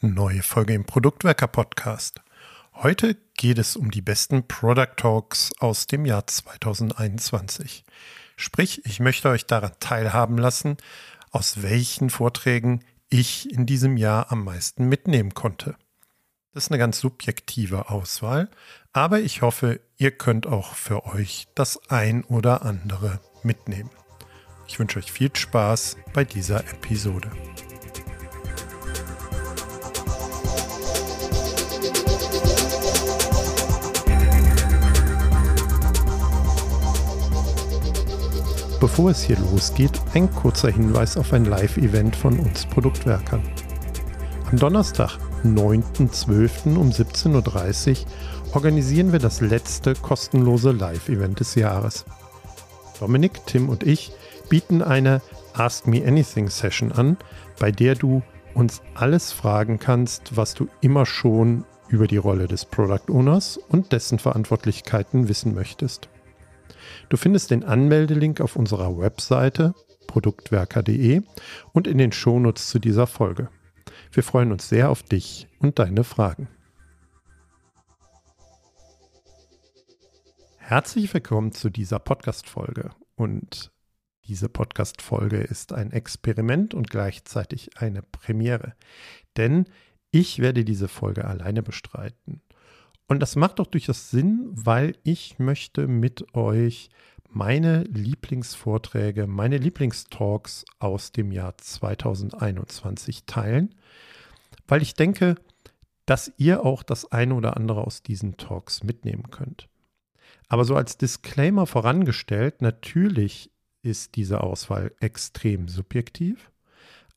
Neue Folge im Produktwerker Podcast. Heute geht es um die besten Product Talks aus dem Jahr 2021. Sprich, ich möchte euch daran teilhaben lassen, aus welchen Vorträgen ich in diesem Jahr am meisten mitnehmen konnte. Das ist eine ganz subjektive Auswahl, aber ich hoffe, ihr könnt auch für euch das ein oder andere mitnehmen. Ich wünsche euch viel Spaß bei dieser Episode. Bevor es hier losgeht, ein kurzer Hinweis auf ein Live-Event von uns Produktwerkern. Am Donnerstag, 9.12. um 17.30 Uhr organisieren wir das letzte kostenlose Live-Event des Jahres. Dominik, Tim und ich bieten eine Ask Me Anything Session an, bei der du uns alles fragen kannst, was du immer schon über die Rolle des Product Owners und dessen Verantwortlichkeiten wissen möchtest. Du findest den Anmeldelink auf unserer Webseite produktwerker.de und in den Shownotes zu dieser Folge. Wir freuen uns sehr auf dich und deine Fragen. Herzlich willkommen zu dieser Podcast-Folge. Und diese Podcast-Folge ist ein Experiment und gleichzeitig eine Premiere. Denn ich werde diese Folge alleine bestreiten. Und das macht doch durchaus Sinn, weil ich möchte mit euch meine Lieblingsvorträge, meine Lieblingstalks aus dem Jahr 2021 teilen, weil ich denke, dass ihr auch das eine oder andere aus diesen Talks mitnehmen könnt. Aber so als Disclaimer vorangestellt, natürlich ist diese Auswahl extrem subjektiv.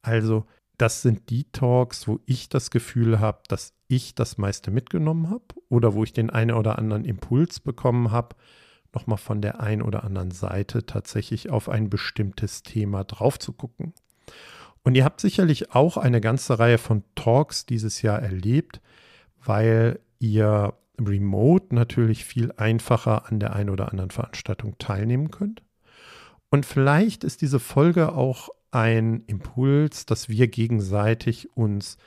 Also das sind die Talks, wo ich das Gefühl habe, dass ich das meiste mitgenommen habe oder wo ich den einen oder anderen Impuls bekommen habe, nochmal von der einen oder anderen Seite tatsächlich auf ein bestimmtes Thema drauf zu gucken. Und ihr habt sicherlich auch eine ganze Reihe von Talks dieses Jahr erlebt, weil ihr remote natürlich viel einfacher an der einen oder anderen Veranstaltung teilnehmen könnt. Und vielleicht ist diese Folge auch ein Impuls, dass wir gegenseitig uns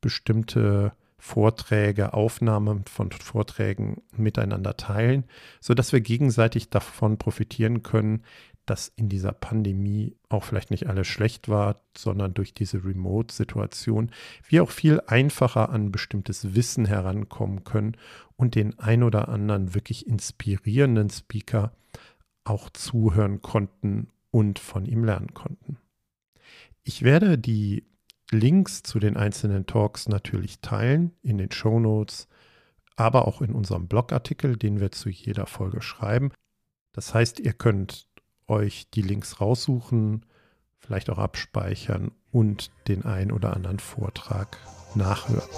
bestimmte Vorträge, Aufnahmen von Vorträgen miteinander teilen, sodass wir gegenseitig davon profitieren können, dass in dieser Pandemie auch vielleicht nicht alles schlecht war, sondern durch diese Remote-Situation wir auch viel einfacher an bestimmtes Wissen herankommen können und den ein oder anderen wirklich inspirierenden Speaker auch zuhören konnten und von ihm lernen konnten. Ich werde die Links zu den einzelnen Talks natürlich teilen in den Show Notes, aber auch in unserem Blogartikel, den wir zu jeder Folge schreiben. Das heißt, ihr könnt euch die Links raussuchen, vielleicht auch abspeichern und den ein oder anderen Vortrag nachhören.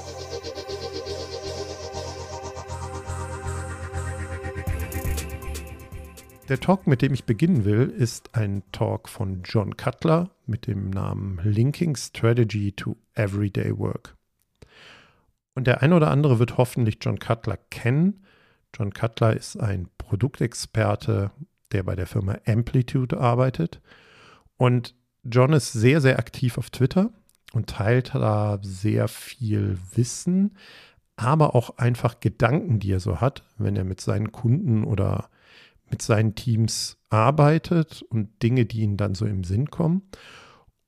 Der Talk, mit dem ich beginnen will, ist ein Talk von John Cutler mit dem Namen Linking Strategy to Everyday Work. Und der eine oder andere wird hoffentlich John Cutler kennen. John Cutler ist ein Produktexperte, der bei der Firma Amplitude arbeitet. Und John ist sehr, sehr aktiv auf Twitter und teilt da sehr viel Wissen, aber auch einfach Gedanken, die er so hat, wenn er mit seinen Kunden oder mit seinen Teams arbeitet und Dinge, die ihm dann so im Sinn kommen.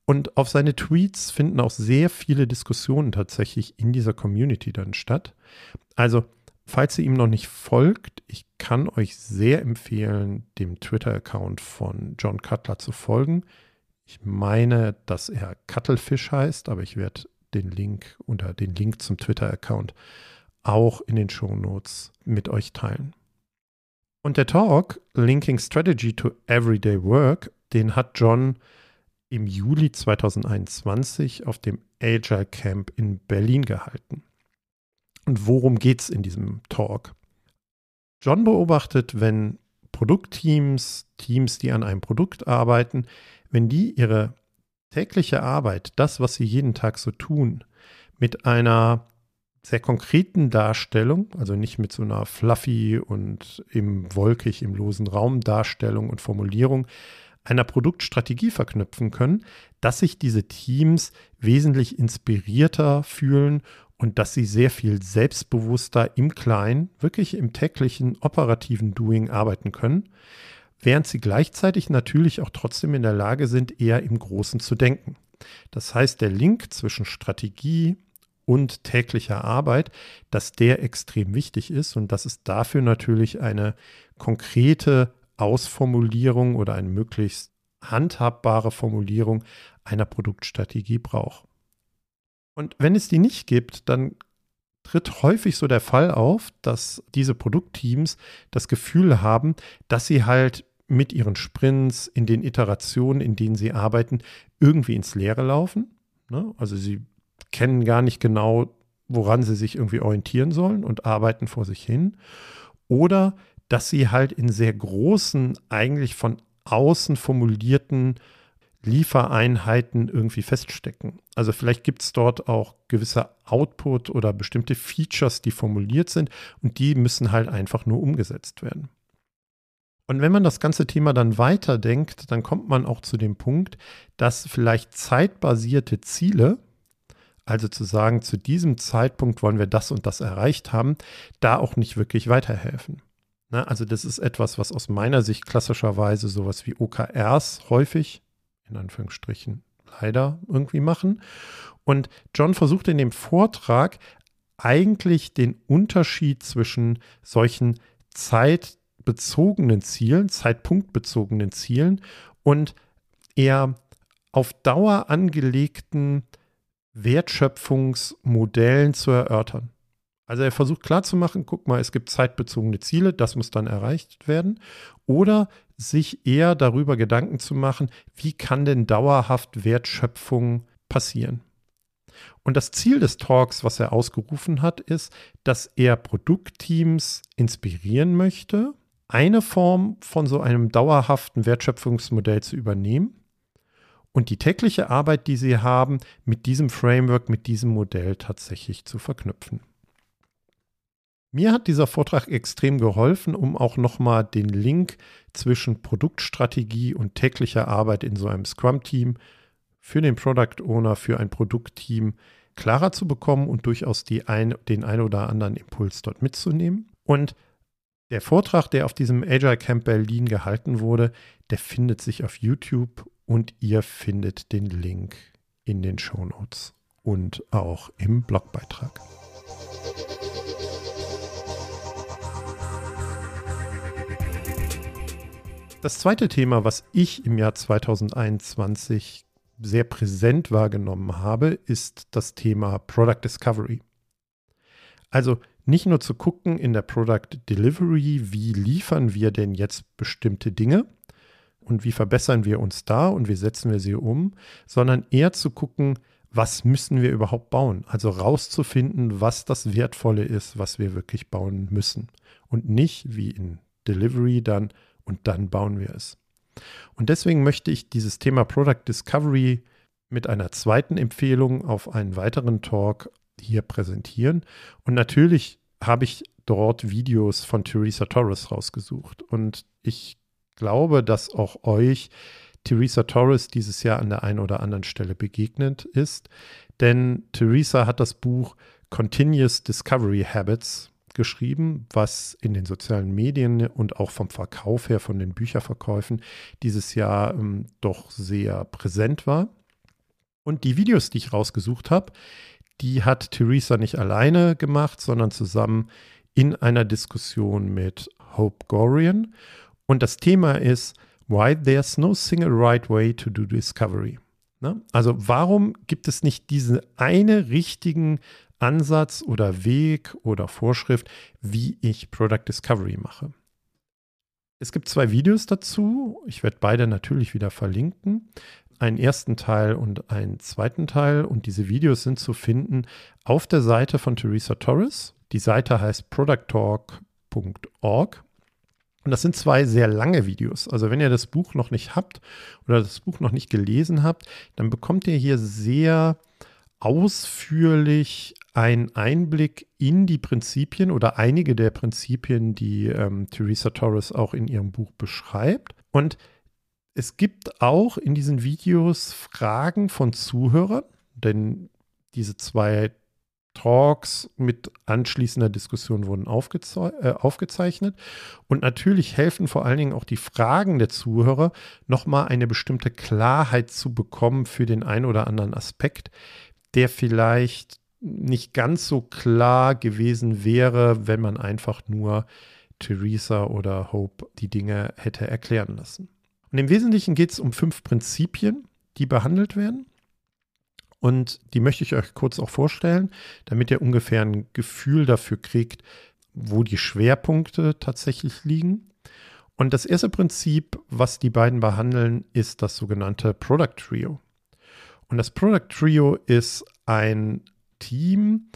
Und auf seine Tweets finden auch sehr viele Diskussionen tatsächlich in dieser Community dann statt. Also, falls ihr ihm noch nicht folgt, ich kann euch sehr empfehlen, dem Twitter-Account von John Cutler zu folgen. Ich meine, dass er Cuttlefish heißt, aber ich werde den Link unter den Link zum Twitter-Account auch in den Show Notes mit euch teilen. Und der Talk Linking Strategy to Everyday Work, den hat John im Juli 2021 auf dem Agile Camp in Berlin gehalten. Und worum geht es in diesem Talk? John beobachtet, wenn Produktteams, Teams, die an einem Produkt arbeiten, wenn die ihre tägliche Arbeit, das, was sie jeden Tag so tun, mit einer sehr konkreten Darstellung, also nicht mit so einer fluffy und im wolkig, im losen Raum Darstellung und Formulierung, einer Produktstrategie verknüpfen können, dass sich diese Teams wesentlich inspirierter fühlen und dass sie sehr viel selbstbewusster im Kleinen, wirklich im täglichen operativen Doing arbeiten können, während sie gleichzeitig natürlich auch trotzdem in der Lage sind, eher im Großen zu denken. Das heißt, der Link zwischen Strategie und täglicher Arbeit, dass der extrem wichtig ist und dass es dafür natürlich eine konkrete Ausformulierung oder eine möglichst handhabbare Formulierung einer Produktstrategie braucht. Und wenn es die nicht gibt, dann tritt häufig so der Fall auf, dass diese Produktteams das Gefühl haben, dass sie halt mit ihren Sprints in den Iterationen, in denen sie arbeiten, irgendwie ins Leere laufen. Ne? Also sie kennen gar nicht genau, woran sie sich irgendwie orientieren sollen und arbeiten vor sich hin. Oder dass sie halt in sehr großen, eigentlich von außen formulierten Liefereinheiten irgendwie feststecken. Also vielleicht gibt es dort auch gewisse Output oder bestimmte Features, die formuliert sind und die müssen halt einfach nur umgesetzt werden. Und wenn man das ganze Thema dann weiterdenkt, dann kommt man auch zu dem Punkt, dass vielleicht zeitbasierte Ziele, also zu sagen, zu diesem Zeitpunkt wollen wir das und das erreicht haben, da auch nicht wirklich weiterhelfen. Ne? Also das ist etwas, was aus meiner Sicht klassischerweise sowas wie OKRs häufig in Anführungsstrichen leider irgendwie machen. Und John versucht in dem Vortrag eigentlich den Unterschied zwischen solchen zeitbezogenen Zielen, zeitpunktbezogenen Zielen und eher auf Dauer angelegten Wertschöpfungsmodellen zu erörtern. Also er versucht klarzumachen, guck mal, es gibt zeitbezogene Ziele, das muss dann erreicht werden. Oder sich eher darüber Gedanken zu machen, wie kann denn dauerhaft Wertschöpfung passieren. Und das Ziel des Talks, was er ausgerufen hat, ist, dass er Produktteams inspirieren möchte, eine Form von so einem dauerhaften Wertschöpfungsmodell zu übernehmen und die tägliche Arbeit, die sie haben, mit diesem Framework, mit diesem Modell tatsächlich zu verknüpfen. Mir hat dieser Vortrag extrem geholfen, um auch nochmal den Link zwischen Produktstrategie und täglicher Arbeit in so einem Scrum-Team für den Product Owner, für ein Produktteam klarer zu bekommen und durchaus ein, den ein oder anderen Impuls dort mitzunehmen. Und der Vortrag, der auf diesem Agile Camp Berlin gehalten wurde, der findet sich auf YouTube und ihr findet den Link in den Show Notes und auch im Blogbeitrag. Das zweite Thema, was ich im Jahr 2021 sehr präsent wahrgenommen habe, ist das Thema Product Discovery. Also nicht nur zu gucken in der Product Delivery, wie liefern wir denn jetzt bestimmte Dinge und wie verbessern wir uns da und wie setzen wir sie um, sondern eher zu gucken, was müssen wir überhaupt bauen? Also rauszufinden, was das Wertvolle ist, was wir wirklich bauen müssen. Und nicht wie in Delivery dann, und dann bauen wir es. Und deswegen möchte ich dieses Thema Product Discovery mit einer zweiten Empfehlung auf einen weiteren Talk hier präsentieren. Und natürlich habe ich dort Videos von Teresa Torres rausgesucht. Und ich glaube, dass auch euch Teresa Torres dieses Jahr an der einen oder anderen Stelle begegnet ist. Denn Teresa hat das Buch Continuous Discovery Habits geschrieben, was in den sozialen Medien und auch vom Verkauf her, von den Bücherverkäufen dieses Jahr ähm, doch sehr präsent war. Und die Videos, die ich rausgesucht habe, die hat Theresa nicht alleine gemacht, sondern zusammen in einer Diskussion mit Hope Gorian. Und das Thema ist, why there's no single right way to do discovery. Ne? Also warum gibt es nicht diesen eine richtigen Ansatz oder Weg oder Vorschrift, wie ich Product Discovery mache. Es gibt zwei Videos dazu. Ich werde beide natürlich wieder verlinken. Einen ersten Teil und einen zweiten Teil. Und diese Videos sind zu finden auf der Seite von Teresa Torres. Die Seite heißt producttalk.org. Und das sind zwei sehr lange Videos. Also wenn ihr das Buch noch nicht habt oder das Buch noch nicht gelesen habt, dann bekommt ihr hier sehr ausführlich einen Einblick in die Prinzipien oder einige der Prinzipien, die ähm, Teresa Torres auch in ihrem Buch beschreibt. Und Es gibt auch in diesen Videos Fragen von Zuhörern, denn diese zwei Talks mit anschließender Diskussion wurden aufgeze äh, aufgezeichnet. Und natürlich helfen vor allen Dingen auch die Fragen der Zuhörer, nochmal eine bestimmte Klarheit zu bekommen für den einen oder anderen Aspekt, der vielleicht nicht ganz so klar gewesen wäre, wenn man einfach nur Theresa oder Hope die Dinge hätte erklären lassen. Und im Wesentlichen geht es um fünf Prinzipien, die behandelt werden. Und die möchte ich euch kurz auch vorstellen, damit ihr ungefähr ein Gefühl dafür kriegt, wo die Schwerpunkte tatsächlich liegen. Und das erste Prinzip, was die beiden behandeln, ist das sogenannte Product Trio. Und das Product Trio ist ein Team,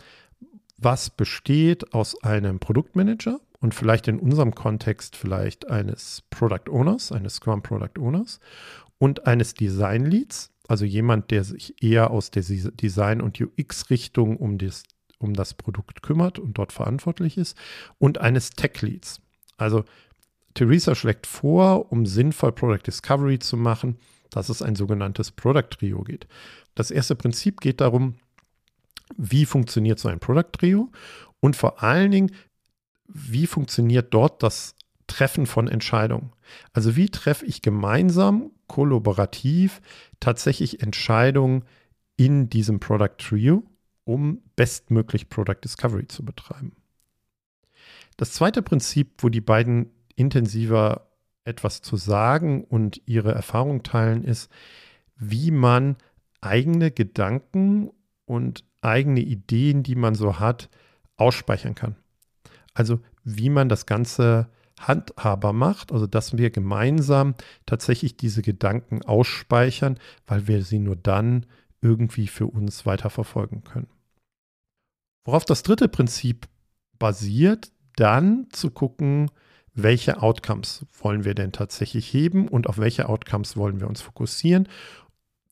was besteht aus einem Produktmanager und vielleicht in unserem Kontext vielleicht eines Product Owners, eines Scrum Product Owners und eines Design Leads also jemand, der sich eher aus der Design- und UX-Richtung um das, um das Produkt kümmert und dort verantwortlich ist, und eines Tech-Leads. Also Theresa schlägt vor, um sinnvoll Product Discovery zu machen, dass es ein sogenanntes Product Trio geht. Das erste Prinzip geht darum, wie funktioniert so ein Product Trio und vor allen Dingen, wie funktioniert dort das Treffen von Entscheidungen. Also wie treffe ich gemeinsam, kollaborativ tatsächlich Entscheidungen in diesem Product Trio, um bestmöglich Product Discovery zu betreiben. Das zweite Prinzip, wo die beiden intensiver etwas zu sagen und ihre Erfahrung teilen, ist, wie man eigene Gedanken und eigene Ideen, die man so hat, ausspeichern kann. Also wie man das Ganze handhaber macht, also dass wir gemeinsam tatsächlich diese Gedanken ausspeichern, weil wir sie nur dann irgendwie für uns weiterverfolgen können. Worauf das dritte Prinzip basiert, dann zu gucken, welche Outcomes wollen wir denn tatsächlich heben und auf welche Outcomes wollen wir uns fokussieren.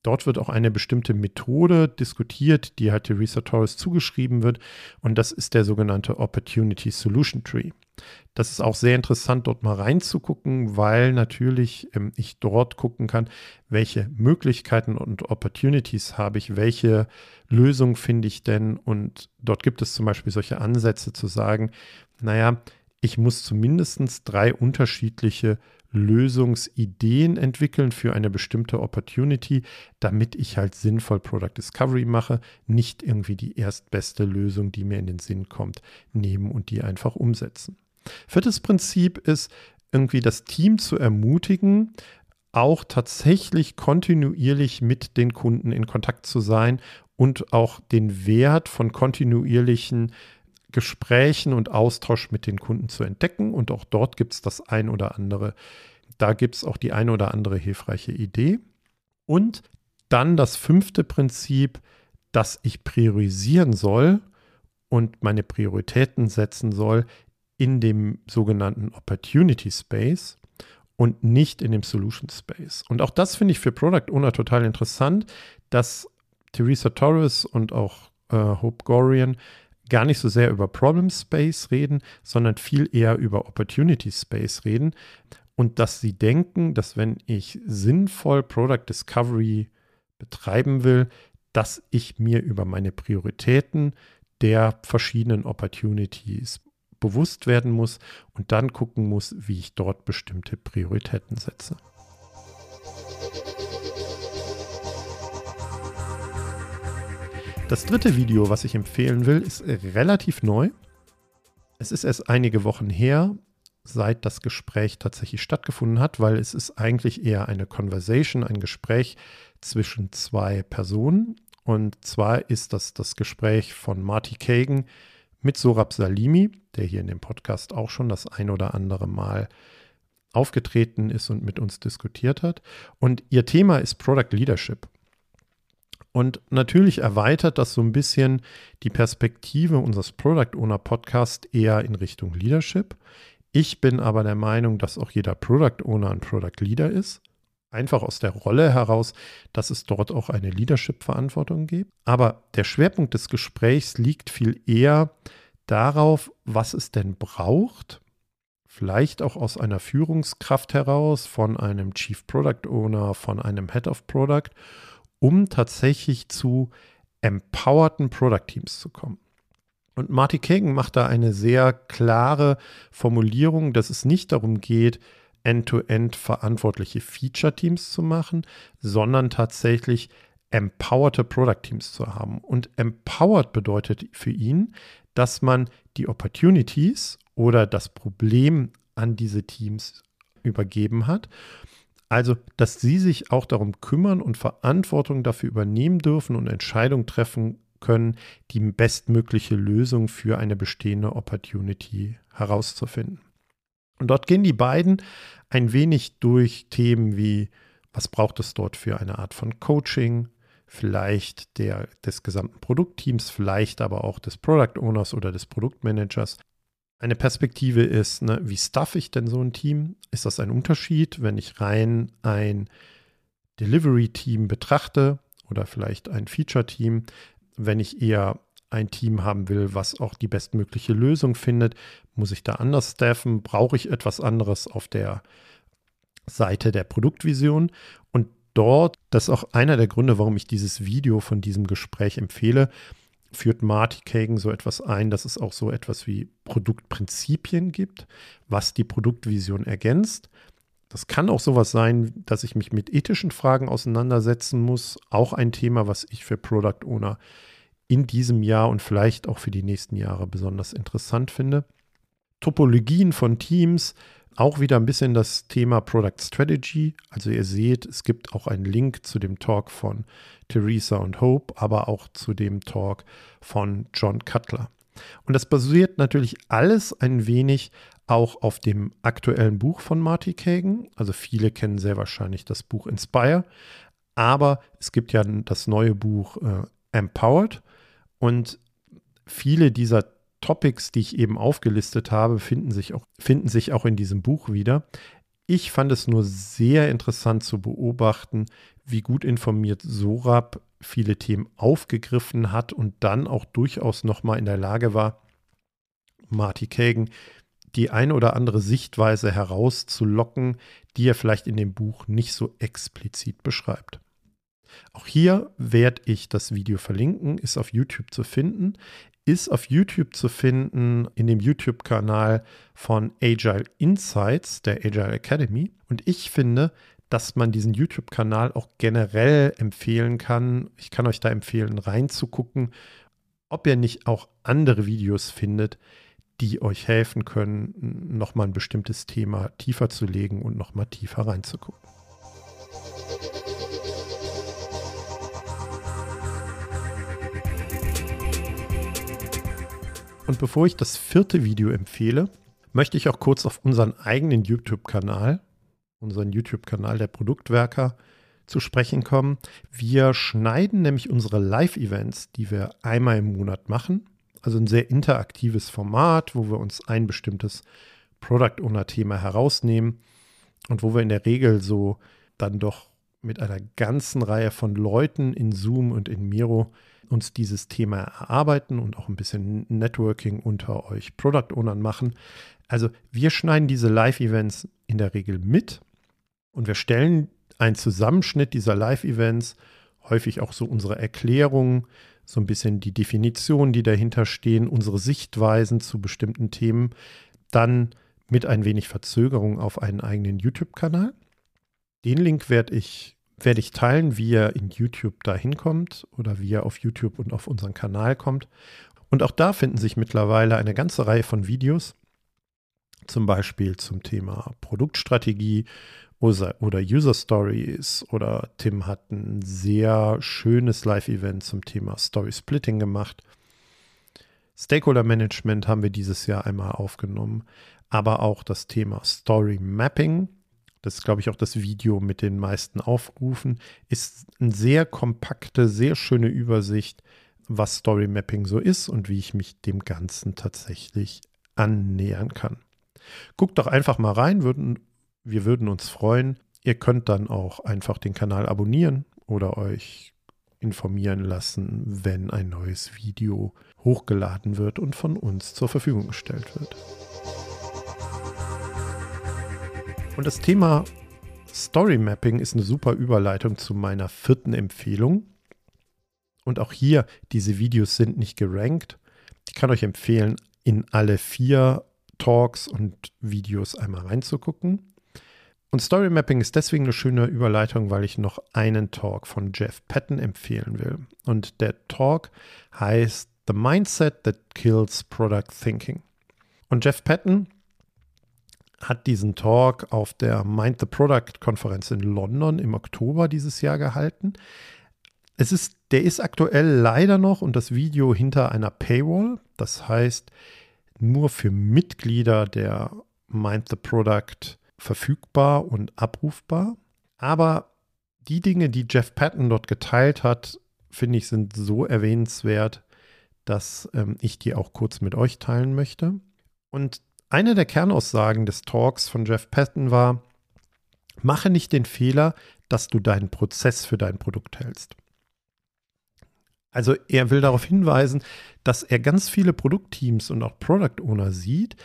Dort wird auch eine bestimmte Methode diskutiert, die halt Theresa Torres zugeschrieben wird und das ist der sogenannte Opportunity Solution Tree. Das ist auch sehr interessant, dort mal reinzugucken, weil natürlich ähm, ich dort gucken kann, welche Möglichkeiten und Opportunities habe ich, welche Lösung finde ich denn. Und dort gibt es zum Beispiel solche Ansätze zu sagen, naja, ich muss zumindest drei unterschiedliche Lösungsideen entwickeln für eine bestimmte Opportunity, damit ich halt sinnvoll Product Discovery mache, nicht irgendwie die erstbeste Lösung, die mir in den Sinn kommt, nehmen und die einfach umsetzen. Viertes Prinzip ist irgendwie das Team zu ermutigen, auch tatsächlich kontinuierlich mit den Kunden in Kontakt zu sein und auch den Wert von kontinuierlichen Gesprächen und Austausch mit den Kunden zu entdecken. Und auch dort gibt es das ein oder andere, da gibt es auch die ein oder andere hilfreiche Idee. Und dann das fünfte Prinzip, dass ich priorisieren soll und meine Prioritäten setzen soll in dem sogenannten Opportunity Space und nicht in dem Solution Space. Und auch das finde ich für Product Owner total interessant, dass Theresa Torres und auch äh, Hope Gorian gar nicht so sehr über Problem Space reden, sondern viel eher über Opportunity Space reden. Und dass sie denken, dass wenn ich sinnvoll Product Discovery betreiben will, dass ich mir über meine Prioritäten der verschiedenen Opportunities bewusst werden muss und dann gucken muss, wie ich dort bestimmte Prioritäten setze. Das dritte Video, was ich empfehlen will, ist relativ neu. Es ist erst einige Wochen her, seit das Gespräch tatsächlich stattgefunden hat, weil es ist eigentlich eher eine Conversation, ein Gespräch zwischen zwei Personen. Und zwar ist das das Gespräch von Marty Kagan mit Sorab Salimi, der hier in dem Podcast auch schon das ein oder andere Mal aufgetreten ist und mit uns diskutiert hat. Und ihr Thema ist Product Leadership. Und natürlich erweitert das so ein bisschen die Perspektive unseres Product Owner Podcast eher in Richtung Leadership. Ich bin aber der Meinung, dass auch jeder Product Owner ein Product Leader ist. Einfach aus der Rolle heraus, dass es dort auch eine Leadership-Verantwortung gibt. Aber der Schwerpunkt des Gesprächs liegt viel eher darauf, was es denn braucht, vielleicht auch aus einer Führungskraft heraus, von einem Chief Product Owner, von einem Head of Product, um tatsächlich zu empowerten Product Teams zu kommen. Und Marty Kagan macht da eine sehr klare Formulierung, dass es nicht darum geht, end-to-end -end verantwortliche Feature-Teams zu machen, sondern tatsächlich empowerte Product-Teams zu haben. Und empowered bedeutet für ihn, dass man die Opportunities oder das Problem an diese Teams übergeben hat. Also, dass sie sich auch darum kümmern und Verantwortung dafür übernehmen dürfen und Entscheidungen treffen können, die bestmögliche Lösung für eine bestehende Opportunity herauszufinden. Und dort gehen die beiden ein wenig durch Themen wie, was braucht es dort für eine Art von Coaching, vielleicht der, des gesamten Produktteams, vielleicht aber auch des Product Owners oder des Produktmanagers. Eine Perspektive ist, ne, wie staffe ich denn so ein Team? Ist das ein Unterschied, wenn ich rein ein Delivery-Team betrachte oder vielleicht ein Feature-Team? Wenn ich eher ein Team haben will, was auch die bestmögliche Lösung findet, muss ich da anders staffen? Brauche ich etwas anderes auf der Seite der Produktvision? Und dort, das ist auch einer der Gründe, warum ich dieses Video von diesem Gespräch empfehle, führt Marty Kagan so etwas ein, dass es auch so etwas wie Produktprinzipien gibt, was die Produktvision ergänzt. Das kann auch sowas sein, dass ich mich mit ethischen Fragen auseinandersetzen muss. Auch ein Thema, was ich für Product Owner in diesem Jahr und vielleicht auch für die nächsten Jahre besonders interessant finde. Topologien von Teams, auch wieder ein bisschen das Thema Product Strategy. Also ihr seht, es gibt auch einen Link zu dem Talk von Theresa und Hope, aber auch zu dem Talk von John Cutler. Und das basiert natürlich alles ein wenig auch auf dem aktuellen Buch von Marty Kagan. Also viele kennen sehr wahrscheinlich das Buch Inspire, aber es gibt ja das neue Buch äh, Empowered und viele dieser Topics, die ich eben aufgelistet habe, finden sich auch, finden sich auch in diesem Buch wieder. Ich fand es nur sehr interessant zu beobachten, wie gut informiert Sorab viele Themen aufgegriffen hat und dann auch durchaus nochmal in der Lage war, Marty Kagan die eine oder andere Sichtweise herauszulocken, die er vielleicht in dem Buch nicht so explizit beschreibt. Auch hier werde ich das Video verlinken, ist auf YouTube zu finden ist auf YouTube zu finden in dem YouTube-Kanal von Agile Insights, der Agile Academy. Und ich finde, dass man diesen YouTube-Kanal auch generell empfehlen kann. Ich kann euch da empfehlen, reinzugucken, ob ihr nicht auch andere Videos findet, die euch helfen können, nochmal ein bestimmtes Thema tiefer zu legen und nochmal tiefer reinzugucken. Und bevor ich das vierte Video empfehle, möchte ich auch kurz auf unseren eigenen YouTube-Kanal, unseren YouTube-Kanal der Produktwerker, zu sprechen kommen. Wir schneiden nämlich unsere Live-Events, die wir einmal im Monat machen. Also ein sehr interaktives Format, wo wir uns ein bestimmtes Product Owner-Thema herausnehmen und wo wir in der Regel so dann doch mit einer ganzen Reihe von Leuten in Zoom und in Miro uns dieses Thema erarbeiten und auch ein bisschen Networking unter euch Product Ownern machen. Also wir schneiden diese Live-Events in der Regel mit und wir stellen einen Zusammenschnitt dieser Live-Events, häufig auch so unsere Erklärungen, so ein bisschen die Definitionen, die dahinter stehen, unsere Sichtweisen zu bestimmten Themen, dann mit ein wenig Verzögerung auf einen eigenen YouTube-Kanal. Den Link werde ich werde ich teilen, wie er in YouTube da hinkommt oder wie er auf YouTube und auf unseren Kanal kommt. Und auch da finden sich mittlerweile eine ganze Reihe von Videos, zum Beispiel zum Thema Produktstrategie oder User Stories oder Tim hat ein sehr schönes Live-Event zum Thema Story Splitting gemacht. Stakeholder Management haben wir dieses Jahr einmal aufgenommen, aber auch das Thema Story Mapping das ist, glaube ich, auch das Video mit den meisten Aufrufen, ist eine sehr kompakte, sehr schöne Übersicht, was Story Mapping so ist und wie ich mich dem Ganzen tatsächlich annähern kann. Guckt doch einfach mal rein, würden, wir würden uns freuen. Ihr könnt dann auch einfach den Kanal abonnieren oder euch informieren lassen, wenn ein neues Video hochgeladen wird und von uns zur Verfügung gestellt wird. Und das Thema Story Mapping ist eine super Überleitung zu meiner vierten Empfehlung. Und auch hier, diese Videos sind nicht gerankt. Ich kann euch empfehlen, in alle vier Talks und Videos einmal reinzugucken. Und Story Mapping ist deswegen eine schöne Überleitung, weil ich noch einen Talk von Jeff Patton empfehlen will. Und der Talk heißt The Mindset That Kills Product Thinking. Und Jeff Patton hat diesen Talk auf der Mind the Product Konferenz in London im Oktober dieses Jahr gehalten. Es ist, der ist aktuell leider noch und das Video hinter einer Paywall. Das heißt, nur für Mitglieder der Mind the Product verfügbar und abrufbar. Aber die Dinge, die Jeff Patton dort geteilt hat, finde ich, sind so erwähnenswert, dass ähm, ich die auch kurz mit euch teilen möchte. Und eine der Kernaussagen des Talks von Jeff Patton war, mache nicht den Fehler, dass du deinen Prozess für dein Produkt hältst. Also er will darauf hinweisen, dass er ganz viele Produktteams und auch Product Owner sieht,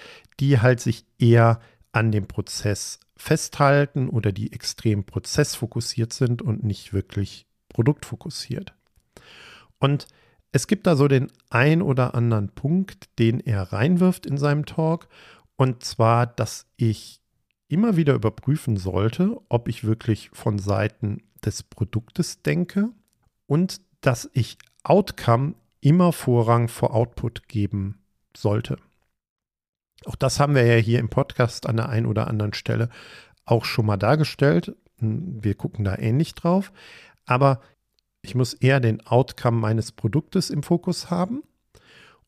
die halt sich eher an dem Prozess festhalten oder die extrem prozessfokussiert sind und nicht wirklich produktfokussiert. Und es gibt da so den ein oder anderen Punkt, den er reinwirft in seinem Talk und zwar, dass ich immer wieder überprüfen sollte, ob ich wirklich von Seiten des Produktes denke und dass ich Outcome immer Vorrang vor Output geben sollte. Auch das haben wir ja hier im Podcast an der einen oder anderen Stelle auch schon mal dargestellt. Wir gucken da ähnlich drauf. Aber ich muss eher den Outcome meines Produktes im Fokus haben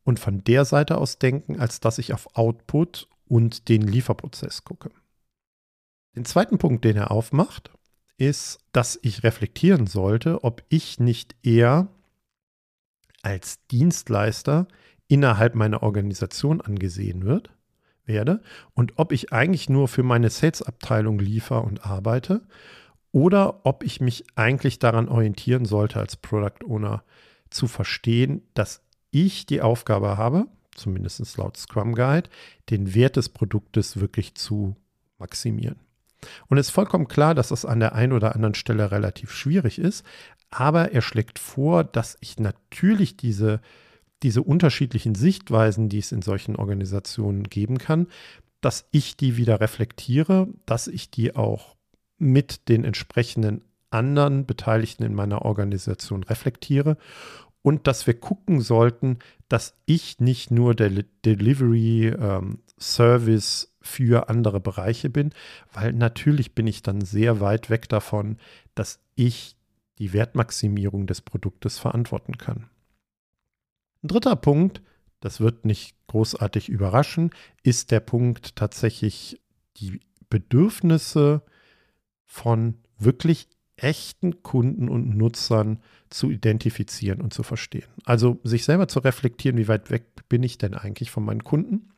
und von der Seite aus denken, als dass ich auf Output und den Lieferprozess gucke. Den zweiten Punkt, den er aufmacht, ist, dass ich reflektieren sollte, ob ich nicht eher als Dienstleister innerhalb meiner Organisation angesehen wird, werde und ob ich eigentlich nur für meine Sales-Abteilung liefere und arbeite oder ob ich mich eigentlich daran orientieren sollte, als Product Owner zu verstehen, dass ich die Aufgabe habe, zumindest laut Scrum Guide, den Wert des Produktes wirklich zu maximieren. Und es ist vollkommen klar, dass das an der einen oder anderen Stelle relativ schwierig ist, aber er schlägt vor, dass ich natürlich diese, diese unterschiedlichen Sichtweisen, die es in solchen Organisationen geben kann, dass ich die wieder reflektiere, dass ich die auch mit den entsprechenden anderen Beteiligten in meiner Organisation reflektiere und dass wir gucken sollten, dass ich nicht nur der Delivery ähm, Service für andere Bereiche bin, weil natürlich bin ich dann sehr weit weg davon, dass ich die Wertmaximierung des Produktes verantworten kann. Ein dritter Punkt, das wird nicht großartig überraschen, ist der Punkt tatsächlich die Bedürfnisse von wirklich echten Kunden und Nutzern zu identifizieren und zu verstehen. Also sich selber zu reflektieren, wie weit weg bin ich denn eigentlich von meinen Kunden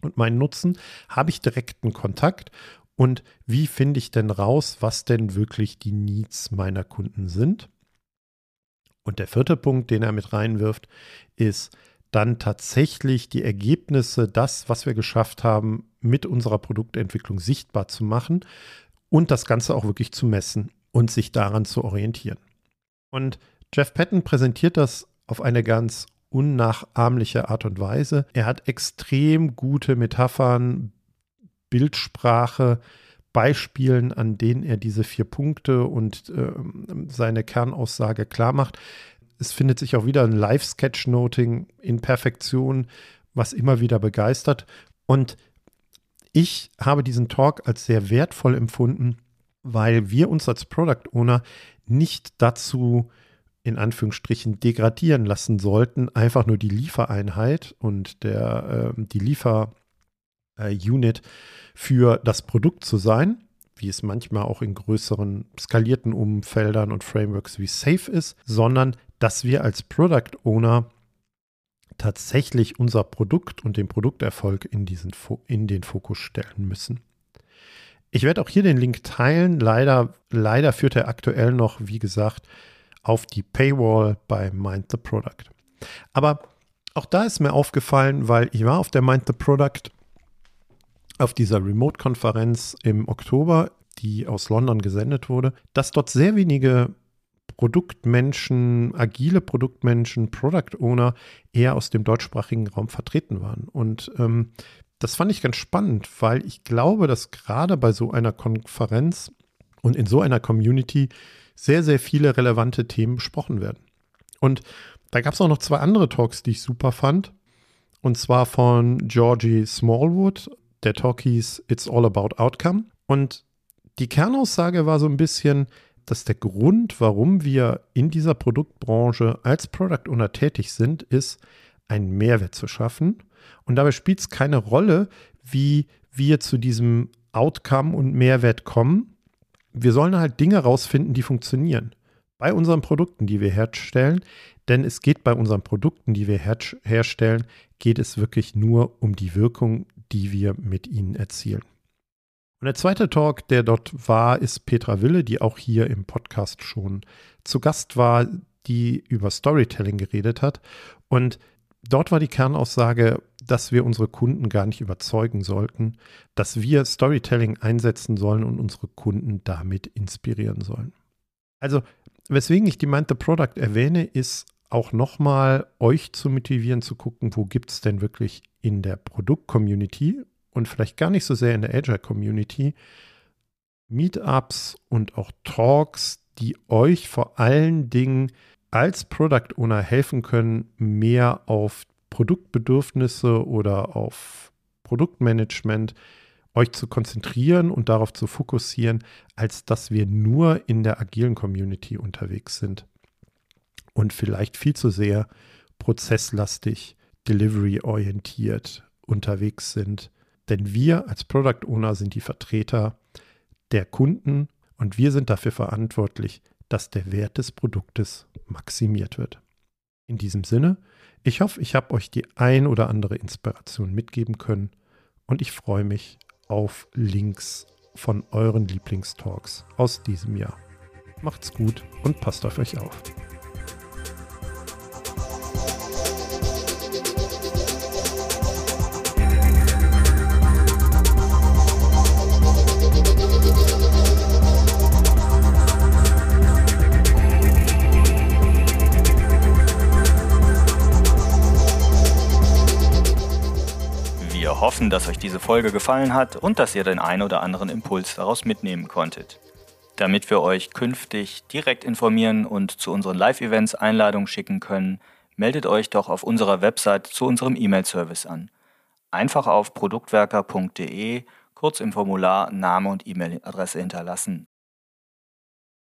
und meinen Nutzen? Habe ich direkten Kontakt? Und wie finde ich denn raus, was denn wirklich die Needs meiner Kunden sind? Und der vierte Punkt, den er mit reinwirft, ist dann tatsächlich die Ergebnisse, das, was wir geschafft haben, mit unserer Produktentwicklung sichtbar zu machen und das Ganze auch wirklich zu messen und sich daran zu orientieren. Und Jeff Patton präsentiert das auf eine ganz unnachahmliche Art und Weise. Er hat extrem gute Metaphern, Bildsprache, Beispielen, an denen er diese vier Punkte und äh, seine Kernaussage klar macht. Es findet sich auch wieder ein Live-Sketch-Noting in Perfektion, was immer wieder begeistert. Und ich habe diesen Talk als sehr wertvoll empfunden, weil wir uns als Product Owner nicht dazu in Anführungsstrichen degradieren lassen sollten, einfach nur die Liefereinheit und der, äh, die Lieferunit äh, für das Produkt zu sein, wie es manchmal auch in größeren skalierten Umfeldern und Frameworks wie Safe ist, sondern dass wir als Product Owner tatsächlich unser Produkt und den Produkterfolg in, diesen, in den Fokus stellen müssen. Ich werde auch hier den Link teilen. Leider, leider führt er aktuell noch, wie gesagt, auf die Paywall bei Mind the Product. Aber auch da ist mir aufgefallen, weil ich war auf der Mind the Product auf dieser Remote-Konferenz im Oktober, die aus London gesendet wurde, dass dort sehr wenige Produktmenschen, agile Produktmenschen, Product Owner eher aus dem deutschsprachigen Raum vertreten waren. Und ähm, das fand ich ganz spannend, weil ich glaube, dass gerade bei so einer Konferenz und in so einer Community sehr, sehr viele relevante Themen besprochen werden. Und da gab es auch noch zwei andere Talks, die ich super fand. Und zwar von Georgie Smallwood. Der Talk hieß It's All About Outcome. Und die Kernaussage war so ein bisschen, dass der Grund, warum wir in dieser Produktbranche als Product Owner tätig sind, ist, einen Mehrwert zu schaffen. Und dabei spielt es keine Rolle, wie wir zu diesem Outcome und Mehrwert kommen. Wir sollen halt Dinge rausfinden, die funktionieren. Bei unseren Produkten, die wir herstellen, denn es geht bei unseren Produkten, die wir her herstellen, geht es wirklich nur um die Wirkung, die wir mit ihnen erzielen. Und der zweite Talk, der dort war, ist Petra Wille, die auch hier im Podcast schon zu Gast war, die über Storytelling geredet hat. Und dort war die Kernaussage, dass wir unsere Kunden gar nicht überzeugen sollten, dass wir Storytelling einsetzen sollen und unsere Kunden damit inspirieren sollen. Also, weswegen ich die Mind the Product erwähne, ist auch nochmal euch zu motivieren, zu gucken, wo gibt es denn wirklich in der Produkt-Community und vielleicht gar nicht so sehr in der Agile-Community Meetups und auch Talks, die euch vor allen Dingen als Product Owner helfen können, mehr auf Produktbedürfnisse oder auf Produktmanagement euch zu konzentrieren und darauf zu fokussieren, als dass wir nur in der agilen Community unterwegs sind und vielleicht viel zu sehr prozesslastig, delivery-orientiert unterwegs sind. Denn wir als Product Owner sind die Vertreter der Kunden und wir sind dafür verantwortlich, dass der Wert des Produktes maximiert wird. In diesem Sinne, ich hoffe, ich habe euch die ein oder andere Inspiration mitgeben können und ich freue mich auf Links von euren Lieblingstalks aus diesem Jahr. Macht's gut und passt auf euch auf. Hoffen, dass euch diese Folge gefallen hat und dass ihr den ein oder anderen Impuls daraus mitnehmen konntet. Damit wir euch künftig direkt informieren und zu unseren Live-Events Einladungen schicken können, meldet euch doch auf unserer Website zu unserem E-Mail-Service an. Einfach auf produktwerker.de kurz im Formular Name und E-Mail-Adresse hinterlassen